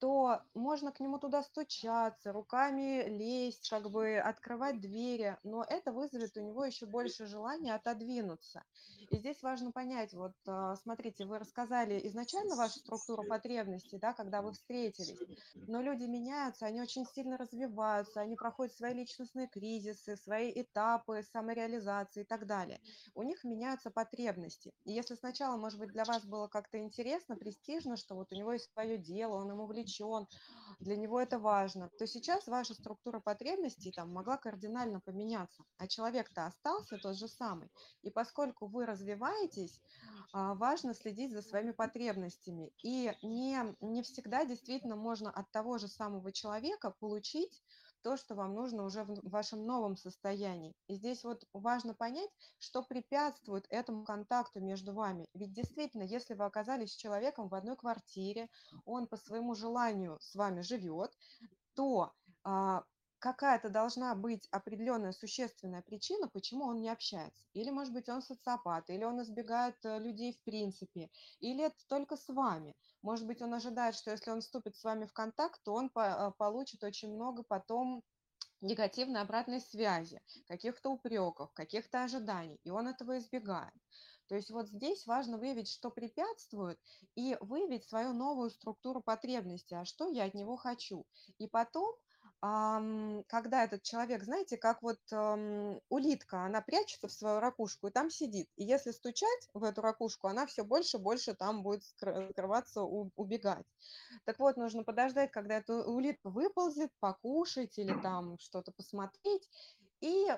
то можно к нему туда стучаться, руками лезть, как бы открывать двери, но это вызовет у него еще больше желания отодвинуться. И здесь важно понять, вот а, смотрите, вы рассказали изначально вашу структуру потребностей, да, когда вы встретились, но люди меняются, они очень сильно развиваются, они проходят свои личностные кризисы, свои этапы самореализации и так далее. У них меняются потребности. И если сначала, может быть, для вас было как-то интересно, престижно, что вот у него есть свое дело, он ему увлечен, увлечен, для него это важно, то сейчас ваша структура потребностей там могла кардинально поменяться, а человек-то остался тот же самый. И поскольку вы развиваетесь, а, важно следить за своими потребностями. И не, не всегда действительно можно от того же самого человека получить то, что вам нужно уже в вашем новом состоянии. И здесь вот важно понять, что препятствует этому контакту между вами. Ведь действительно, если вы оказались с человеком в одной квартире, он по своему желанию с вами живет, то а, какая-то должна быть определенная существенная причина, почему он не общается. Или, может быть, он социопат, или он избегает э, людей в принципе, или это только с вами. Может быть, он ожидает, что если он вступит с вами в контакт, то он э, получит очень много потом негативной обратной связи, каких-то упреков, каких-то ожиданий, и он этого избегает. То есть вот здесь важно выявить, что препятствует, и выявить свою новую структуру потребностей, а что я от него хочу. И потом когда этот человек, знаете, как вот улитка, она прячется в свою ракушку и там сидит. И если стучать в эту ракушку, она все больше и больше там будет скрываться, убегать. Так вот, нужно подождать, когда эта улитка выползет, покушать или там что-то посмотреть, и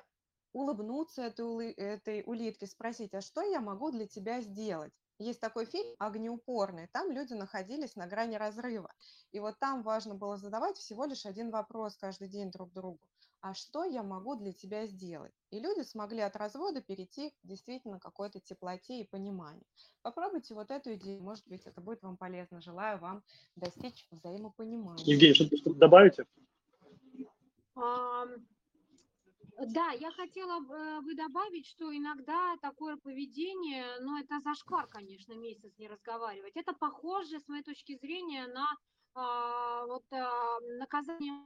улыбнуться этой, этой улитке, спросить, а что я могу для тебя сделать? Есть такой фильм «Огнеупорный». Там люди находились на грани разрыва. И вот там важно было задавать всего лишь один вопрос каждый день друг другу. А что я могу для тебя сделать? И люди смогли от развода перейти действительно к какой-то теплоте и пониманию. Попробуйте вот эту идею, может быть, это будет вам полезно. Желаю вам достичь взаимопонимания. Евгений, что-то добавите? Да, я хотела э, бы добавить, что иногда такое поведение, ну, это зашквар, конечно, месяц не разговаривать. Это похоже, с моей точки зрения, на а, вот а, наказание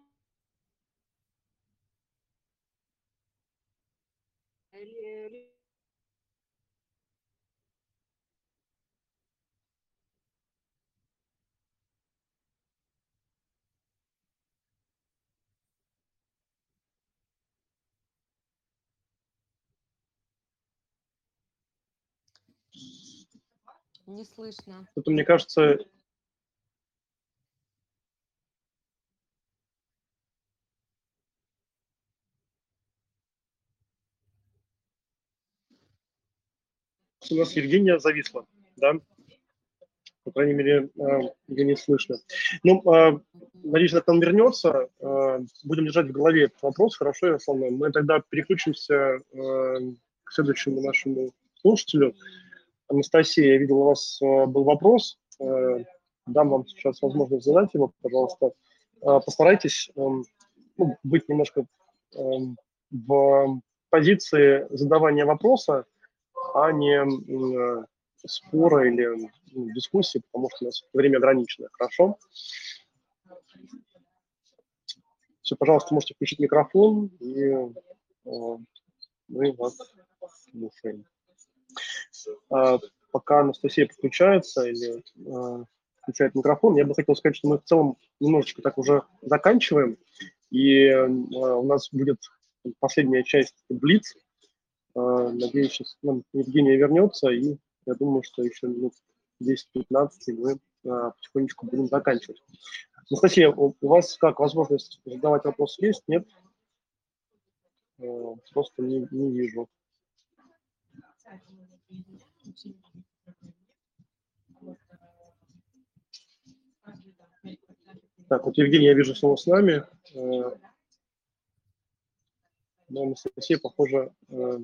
Не слышно. Это, мне кажется, у нас Евгения зависла, да? По крайней мере, а, ее не слышно. Ну, а, надеюсь, это он вернется. А, будем держать в голове этот вопрос, хорошо, Ярославна. Мы тогда переключимся к следующему нашему слушателю. Анастасия, я видел, у вас э, был вопрос. Э, дам вам сейчас возможность задать его, пожалуйста. Э, постарайтесь эм, ну, быть немножко эм, в позиции задавания вопроса, а не спора или дискуссии, потому что у нас время ограничено. Хорошо? Все, пожалуйста, можете включить микрофон, и мы вас слушаем. А, пока Анастасия подключается или э, включает микрофон, я бы хотел сказать, что мы в целом немножечко так уже заканчиваем, и э, у нас будет последняя часть Блиц. Надеюсь, сейчас нам Евгения вернется, и я думаю, что еще минут 10-15 мы потихонечку будем заканчивать. Анастасия, у вас как, возможность задавать вопрос есть? Нет? Просто не, не вижу. Так, вот Евгений, я вижу снова с нами. Э, но Анастасия, похоже, э,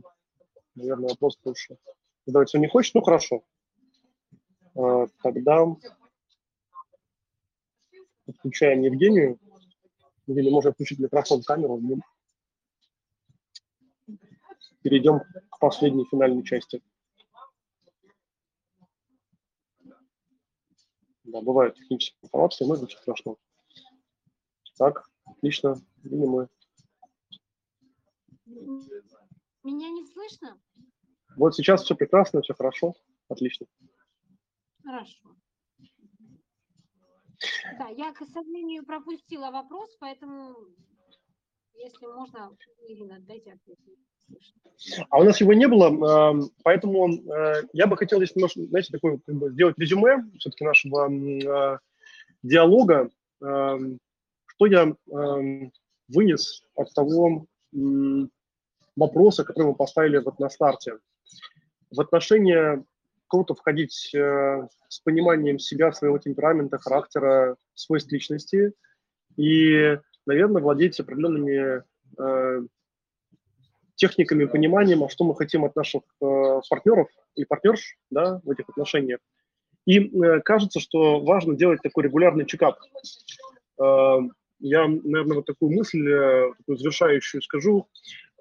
наверное, вопрос больше задавать все не хочет. Ну, хорошо. Э, тогда подключаем Евгению. Евгений, можно включить микрофон, камеру. Перейдем к последней финальной части. Да, бывают технические информации, но ничего страшного. Так, отлично. Видим мы. Меня не слышно? Вот сейчас все прекрасно, все хорошо. Отлично. Хорошо. Да, я, к сожалению, пропустила вопрос, поэтому, если можно, Ирина, дайте ответ. А у нас его не было, поэтому э, я бы хотел здесь немножко, знаете, такой, как бы, сделать резюме все-таки нашего э, диалога что я э, вынес от того вопроса, который мы поставили вот на старте. В отношении круто входить э, с пониманием себя, своего темперамента, характера, свойств личности и, наверное, владеть определенными техниками, пониманием, а что мы хотим от наших э, партнеров и партнерш да, в этих отношениях. И э, кажется, что важно делать такой регулярный чекап. Э, я, наверное, вот такую мысль, э, такую завершающую скажу.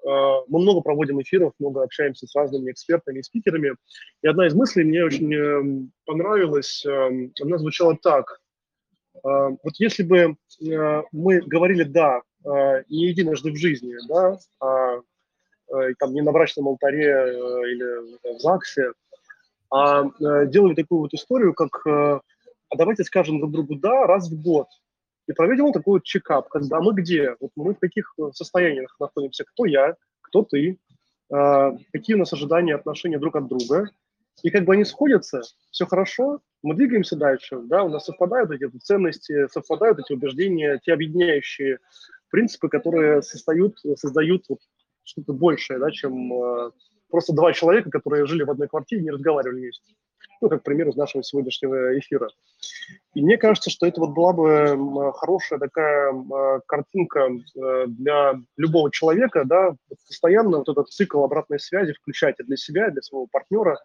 Э, мы много проводим эфиров, много общаемся с разными экспертами и спикерами. И одна из мыслей мне очень э, понравилась. Она звучала так. Вот если бы мы говорили «да» не единожды в жизни, да, а там не на брачном алтаре или в ЗАГСе, а делали такую вот историю, как «а давайте скажем друг другу «да» раз в год», и проведем такой вот чекап, когда мы где, вот мы в каких э, состояниях находимся, кто я, кто ты, э, какие у нас ожидания, отношения друг от друга, и как бы они сходятся, все хорошо, мы двигаемся дальше, да, у нас совпадают эти ценности, совпадают эти убеждения, те объединяющие принципы, которые создают, создают вот что-то большее, да, чем э, просто два человека, которые жили в одной квартире и не разговаривали вместе ну, как пример из нашего сегодняшнего эфира. И мне кажется, что это вот была бы хорошая такая картинка э, для любого человека, да, постоянно вот этот цикл обратной связи включать для себя, для своего партнера.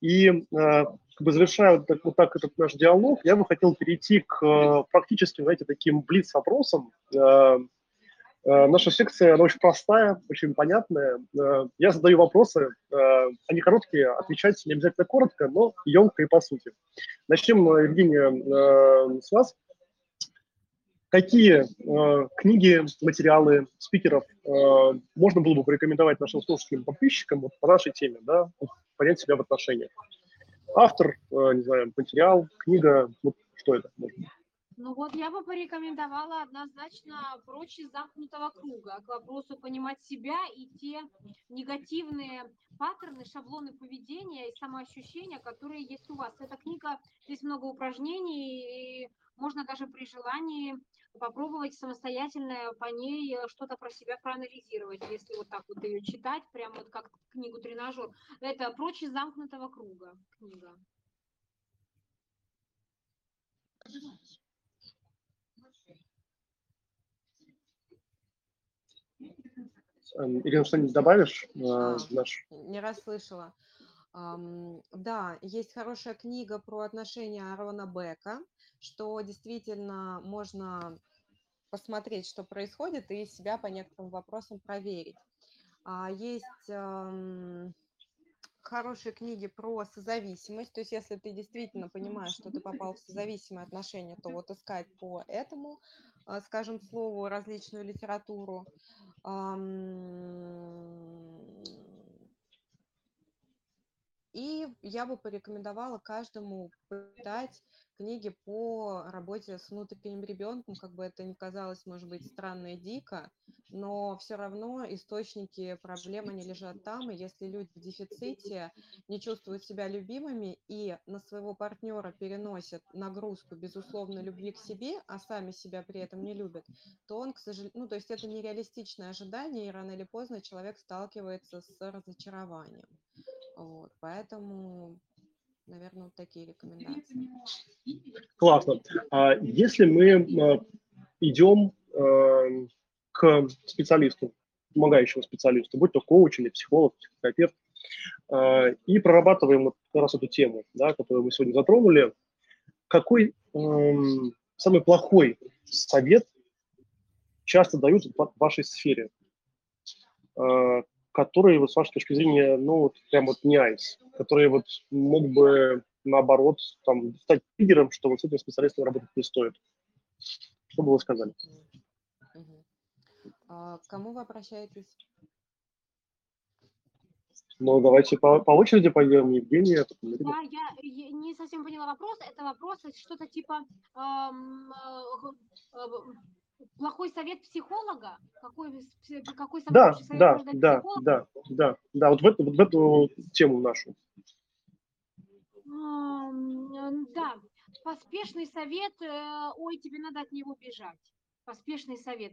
И э, как бы завершая вот так, вот так этот наш диалог, я бы хотел перейти к э, практически, знаете, таким блиц-вопросам, Э, наша секция, она очень простая, очень понятная. Э, я задаю вопросы, э, они короткие, отвечать не обязательно коротко, но емко и по сути. Начнем, Евгения, с вас. Какие книги, материалы спикеров можно было бы порекомендовать нашим слушателям, подписчикам вот, по нашей теме, да, понять себя в отношениях? Автор, не знаю, материал, книга, вот что это может быть? Ну вот я бы порекомендовала однозначно прочь из замкнутого круга к вопросу понимать себя и те негативные паттерны, шаблоны поведения и самоощущения, которые есть у вас. Эта книга, здесь много упражнений, и можно даже при желании попробовать самостоятельно по ней что-то про себя проанализировать, если вот так вот ее читать, прямо вот как книгу «Тренажер». Это «Прочь из замкнутого круга» книга. Эм, Ирина, что-нибудь добавишь? Э, а, наш... Не расслышала. Да, есть хорошая книга про отношения Арона Бека, что действительно можно посмотреть, что происходит, и себя по некоторым вопросам проверить. А, есть хорошие книги про созависимость, то есть если ты действительно понимаешь, что ты попал в созависимые отношения, то вот искать по этому, скажем, слову различную литературу. И я бы порекомендовала каждому почитать книги по работе с внутренним ребенком, как бы это ни казалось, может быть, странно и дико, но все равно источники проблем, они лежат там, и если люди в дефиците не чувствуют себя любимыми и на своего партнера переносят нагрузку, безусловно, любви к себе, а сами себя при этом не любят, то он, к сожалению, ну, то есть это нереалистичное ожидание, и рано или поздно человек сталкивается с разочарованием. Вот, поэтому, наверное, вот такие рекомендации. Классно. А если мы а, идем а, к специалисту, помогающему специалисту, будь то коуч или психолог, психотерапевт, а, и прорабатываем вот как раз эту тему, да, которую мы сегодня затронули, какой эм, самый плохой совет часто дают в вашей сфере? Которые, вот, с вашей точки зрения, ну, вот, прям вот не айс, которые вот мог бы, наоборот, там, стать лидером, что вот с этим специалистом работать не стоит? Что бы вы сказали? А к кому вы обращаетесь? Ну, давайте по, по очереди пойдем. Евгения. Да, я, я не совсем поняла вопрос. Это вопрос что-то типа эм, э, плохой совет психолога? Какой, какой совет да, совет да, да? Да, да, да, вот в, эту, вот в эту тему нашу. Да, поспешный совет, э, ой, тебе надо от него бежать поспешный совет.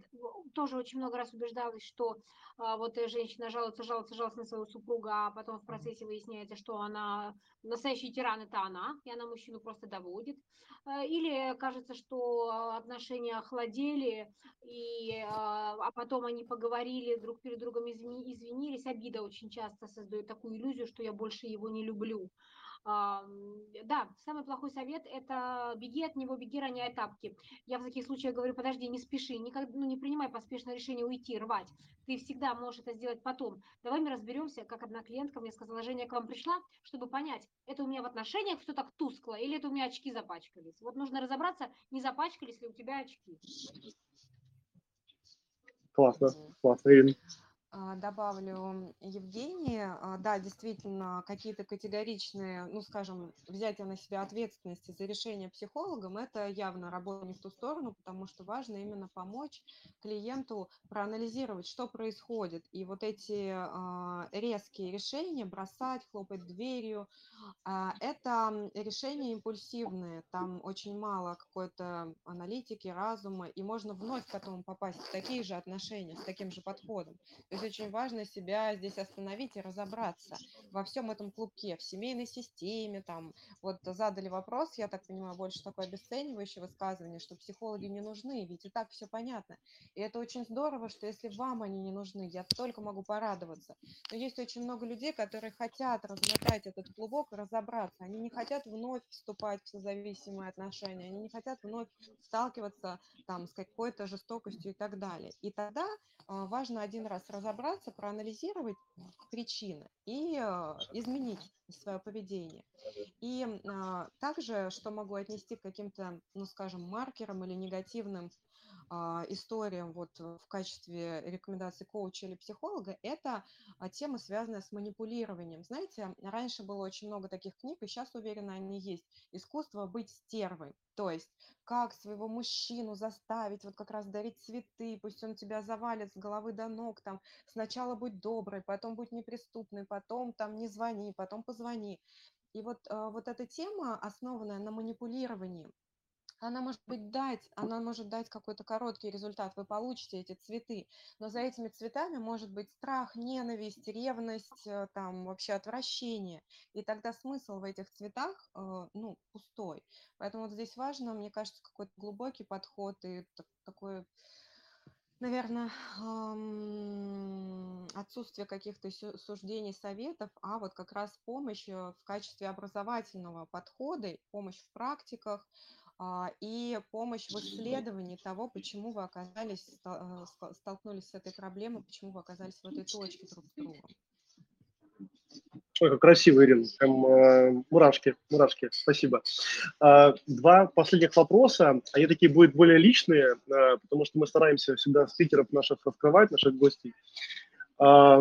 Тоже очень много раз убеждалась, что а, вот женщина жалуется, жалуется, жалуется на своего супруга, а потом в процессе выясняется, что она настоящий тиран это она, и она мужчину просто доводит. А, или кажется, что отношения охладели, и, а, а потом они поговорили друг перед другом, извинились. Обида очень часто создает такую иллюзию, что я больше его не люблю. Да, самый плохой совет – это беги от него, беги, роняя тапки. Я в таких случаях говорю, подожди, не спеши, никогда, ну, не принимай поспешное решение уйти, рвать. Ты всегда можешь это сделать потом. Давай мы разберемся, как одна клиентка мне сказала, Женя, к вам пришла, чтобы понять, это у меня в отношениях все так тускло или это у меня очки запачкались. Вот нужно разобраться, не запачкались ли у тебя очки. Классно, классно, Ирина. А, добавлю Евгении. А, да, действительно, какие-то категоричные, ну, скажем, взятие на себя ответственности за решение психологом, это явно работа не в ту сторону, потому что важно именно помочь клиенту проанализировать, что происходит. И вот эти а, резкие решения, бросать, хлопать дверью, это решения импульсивные. Там очень мало какой-то аналитики, разума, и можно вновь к этому попасть в такие же отношения, с таким же подходом. То есть очень важно себя здесь остановить и разобраться во всем этом клубке, в семейной системе, там, вот задали вопрос, я так понимаю, больше такое обесценивающее высказывание, что психологи не нужны, ведь и так все понятно. И это очень здорово, что если вам они не нужны, я только могу порадоваться. Но есть очень много людей, которые хотят размотать этот клубок разобраться. Они не хотят вновь вступать в созависимые отношения, они не хотят вновь сталкиваться там с какой-то жестокостью и так далее. И тогда а, важно один раз разобраться, проанализировать причины и а, изменить свое поведение. И а, также, что могу отнести к каким-то, ну, скажем, маркерам или негативным историям вот в качестве рекомендации коуча или психолога, это а, тема, связанная с манипулированием. Знаете, раньше было очень много таких книг, и сейчас, уверена, они есть. «Искусство быть стервой». То есть, как своего мужчину заставить вот как раз дарить цветы, пусть он тебя завалит с головы до ног, там, сначала будь доброй, потом будь неприступной, потом там не звони, потом позвони. И вот, а, вот эта тема, основанная на манипулировании, она может быть дать, она может дать какой-то короткий результат, вы получите эти цветы, но за этими цветами может быть страх, ненависть, ревность, э, там вообще отвращение, и тогда смысл в этих цветах, э, ну, пустой. Поэтому вот здесь важно, мне кажется, какой-то глубокий подход и такой наверное, отсутствие каких-то суждений, советов, а вот как раз помощь э, в качестве образовательного подхода, помощь в практиках, и помощь в исследовании того, почему вы оказались, э, столкнулись с этой проблемой, почему вы оказались в этой точке друг с другом. Ой, как красиво, Ирина. Прям э, мурашки, мурашки. Спасибо. Э, два последних вопроса. Они такие будут более личные, э, потому что мы стараемся всегда спикеров наших раскрывать, наших гостей. Э,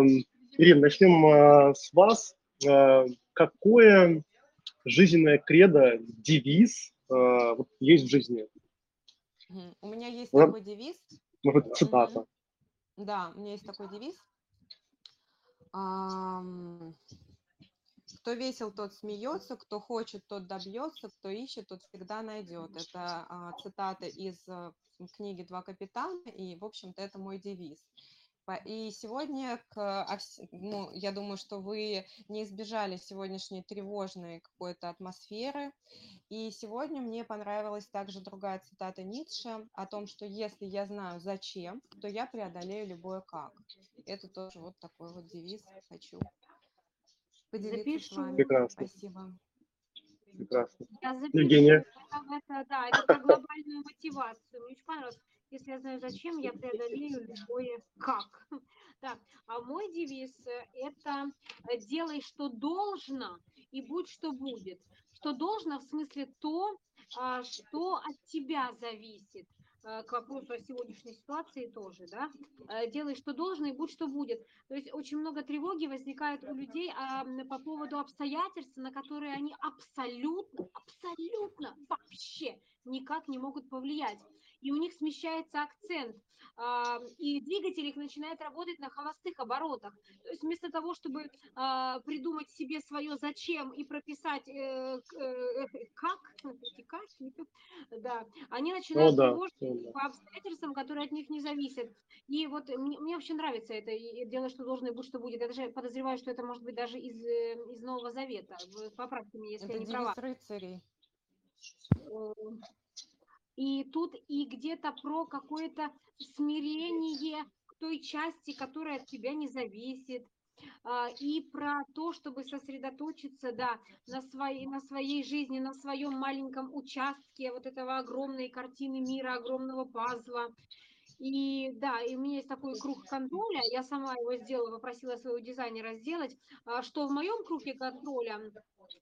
Ирина, начнем э, с вас. Э, какое жизненное кредо, девиз вот есть в жизни? У меня есть вот, такой девиз. Может, цитата. Да, у меня есть такой девиз. Кто весел, тот смеется, кто хочет, тот добьется, кто ищет, тот всегда найдет. Это а, цитата из а, книги «Два капитана», и, в общем-то, это мой девиз. И сегодня, к, ну, я думаю, что вы не избежали сегодняшней тревожной какой-то атмосферы. И сегодня мне понравилась также другая цитата Ницше о том, что если я знаю зачем, то я преодолею любое как. Это тоже вот такой вот девиз хочу поделиться Запишу. с вами. Прекрасно. Спасибо. Прекрасно. Я запишу. Евгения. Это, да, это про глобальную мотивацию. Мне очень понравилось. Если я знаю зачем, я преодолею любое как. Так, а мой девиз э, – это э, «делай, что должно, и будь, что будет». Что должно в смысле то, а, что от тебя зависит. Э, к вопросу о сегодняшней ситуации тоже, да, делай, что должно, и будь, что будет. То есть очень много тревоги возникает у людей а, по поводу обстоятельств, на которые они абсолютно, абсолютно вообще никак не могут повлиять и у них смещается акцент, и двигатель их начинает работать на холостых оборотах. То есть вместо того, чтобы а, придумать себе свое зачем и прописать э, э, как, как, да, они начинают да, тревожиться по обстоятельствам, которые от них не зависят. И вот мне, мне вообще нравится это, и дело, что должно и будь, что будет. Я даже подозреваю, что это может быть даже из, э, из Нового Завета. Поправьте меня, если это я не права. рыцарей. И тут и где-то про какое-то смирение к той части, которая от тебя не зависит, а, и про то, чтобы сосредоточиться, да, на своей, на своей жизни, на своем маленьком участке вот этого огромной картины мира, огромного пазла. И да, и у меня есть такой круг контроля, я сама его сделала, попросила своего дизайнера сделать, а, что в моем круге контроля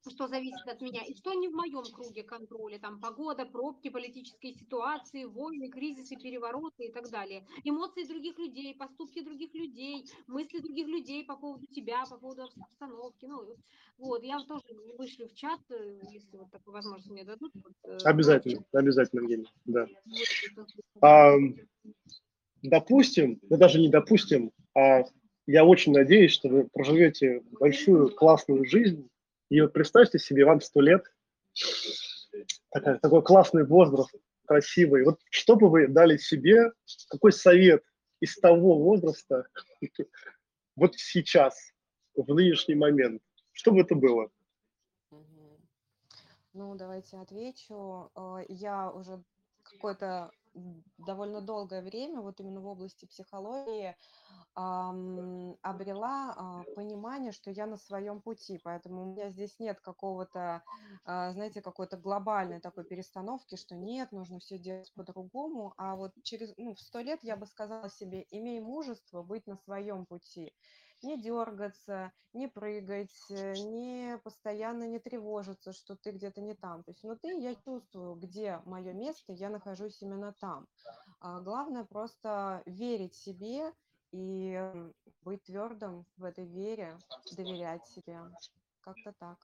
что зависит от меня, и что не в моем круге контроля, там погода, пробки, политические ситуации, войны, кризисы, перевороты и так далее. Эмоции других людей, поступки других людей, мысли других людей по поводу тебя, по поводу обстановки. Ну, вот, я тоже вышлю в чат, э, если вот такую возможность мне дадут. Вот, э, обязательно, вот, обязательно, Евгений, да. А, допустим, да даже не допустим, а я очень надеюсь, что вы проживете большую классную жизнь, и вот представьте себе, вам сто лет, такой, такой классный возраст, красивый. Вот что бы вы дали себе, какой совет из того возраста, вот сейчас, в нынешний момент, что бы это было? Ну, давайте отвечу. Э, я уже какое-то довольно долгое время, вот именно в области психологии, обрела а, понимание, что я на своем пути, поэтому у меня здесь нет какого-то, а, знаете, какой-то глобальной такой перестановки, что нет, нужно все делать по-другому, а вот через, ну, в сто лет я бы сказала себе, имей мужество быть на своем пути, не дергаться, не прыгать, э, не постоянно не тревожиться, что ты где-то не там. То есть внутри я чувствую, где мое место, я нахожусь именно там. А главное просто верить себе, и быть твердым в этой вере, доверять себе. Как-то так.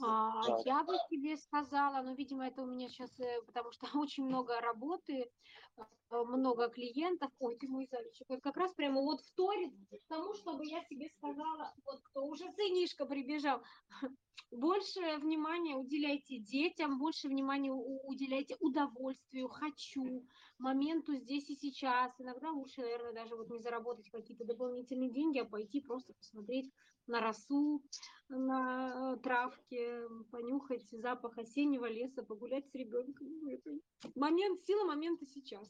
А, я бы тебе сказала, ну, видимо, это у меня сейчас, э, потому что очень много работы, э, много клиентов. Ой, ты мой зайчик. Вот как раз прямо вот вторит тому, чтобы я себе сказала, вот кто уже сынишка прибежал, больше внимания уделяйте детям, больше внимания уделяйте удовольствию, хочу, моменту здесь и сейчас. Иногда лучше, наверное, даже вот не заработать какие-то дополнительные деньги, а пойти просто посмотреть на росу, на э, травке, понюхать запах осеннего леса, погулять с ребенком. Ну, момент, сила момента сейчас.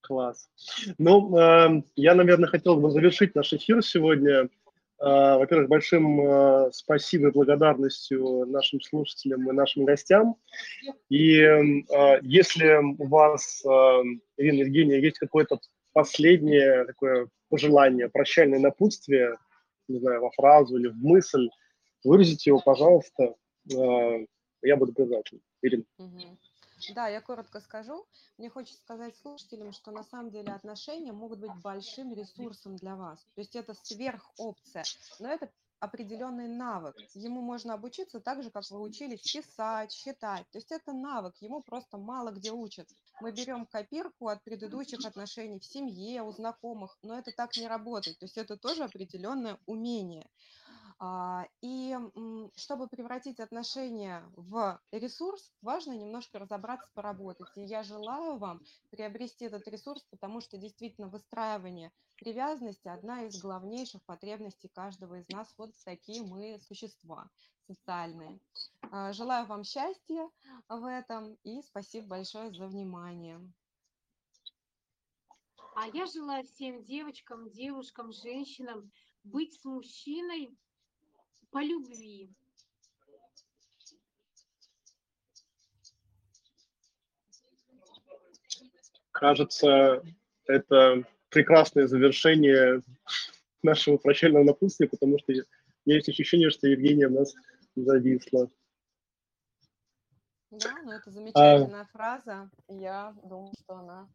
Класс. Ну, э, я, наверное, хотел бы завершить наш эфир сегодня А, во-первых, большим а, спасибо и благодарностью нашим слушателям и нашим гостям. И а, если у вас, Ирина Евгения, есть какое-то последнее такое пожелание, прощальное напутствие, не знаю, во фразу или в мысль, выразите его, пожалуйста. Я буду признателен. Ирина. Да, я коротко скажу. Мне хочется сказать слушателям, что на самом деле отношения могут быть большим ресурсом для вас. То есть это сверхопция, но это определенный навык. Ему можно обучиться так же, как вы учились писать, считать. То есть это навык, ему просто мало где учат. Мы берем копирку от предыдущих отношений в семье, у знакомых, но это так не работает. То есть это тоже определенное умение. А, и чтобы превратить отношения в ресурс, важно немножко разобраться, поработать. И я желаю вам приобрести этот ресурс, потому что действительно выстраивание привязанности – одна из главнейших потребностей каждого из нас. Вот такие мы существа социальные. А, желаю вам счастья в этом и спасибо большое за внимание. А я желаю всем девочкам, девушкам, женщинам быть с мужчиной по любви. Кажется, это прекрасное завершение нашего прощального напутствия, потому что есть ощущение, что Евгения у нас зависла. Да, ну это замечательная а... фраза. Я думаю, что она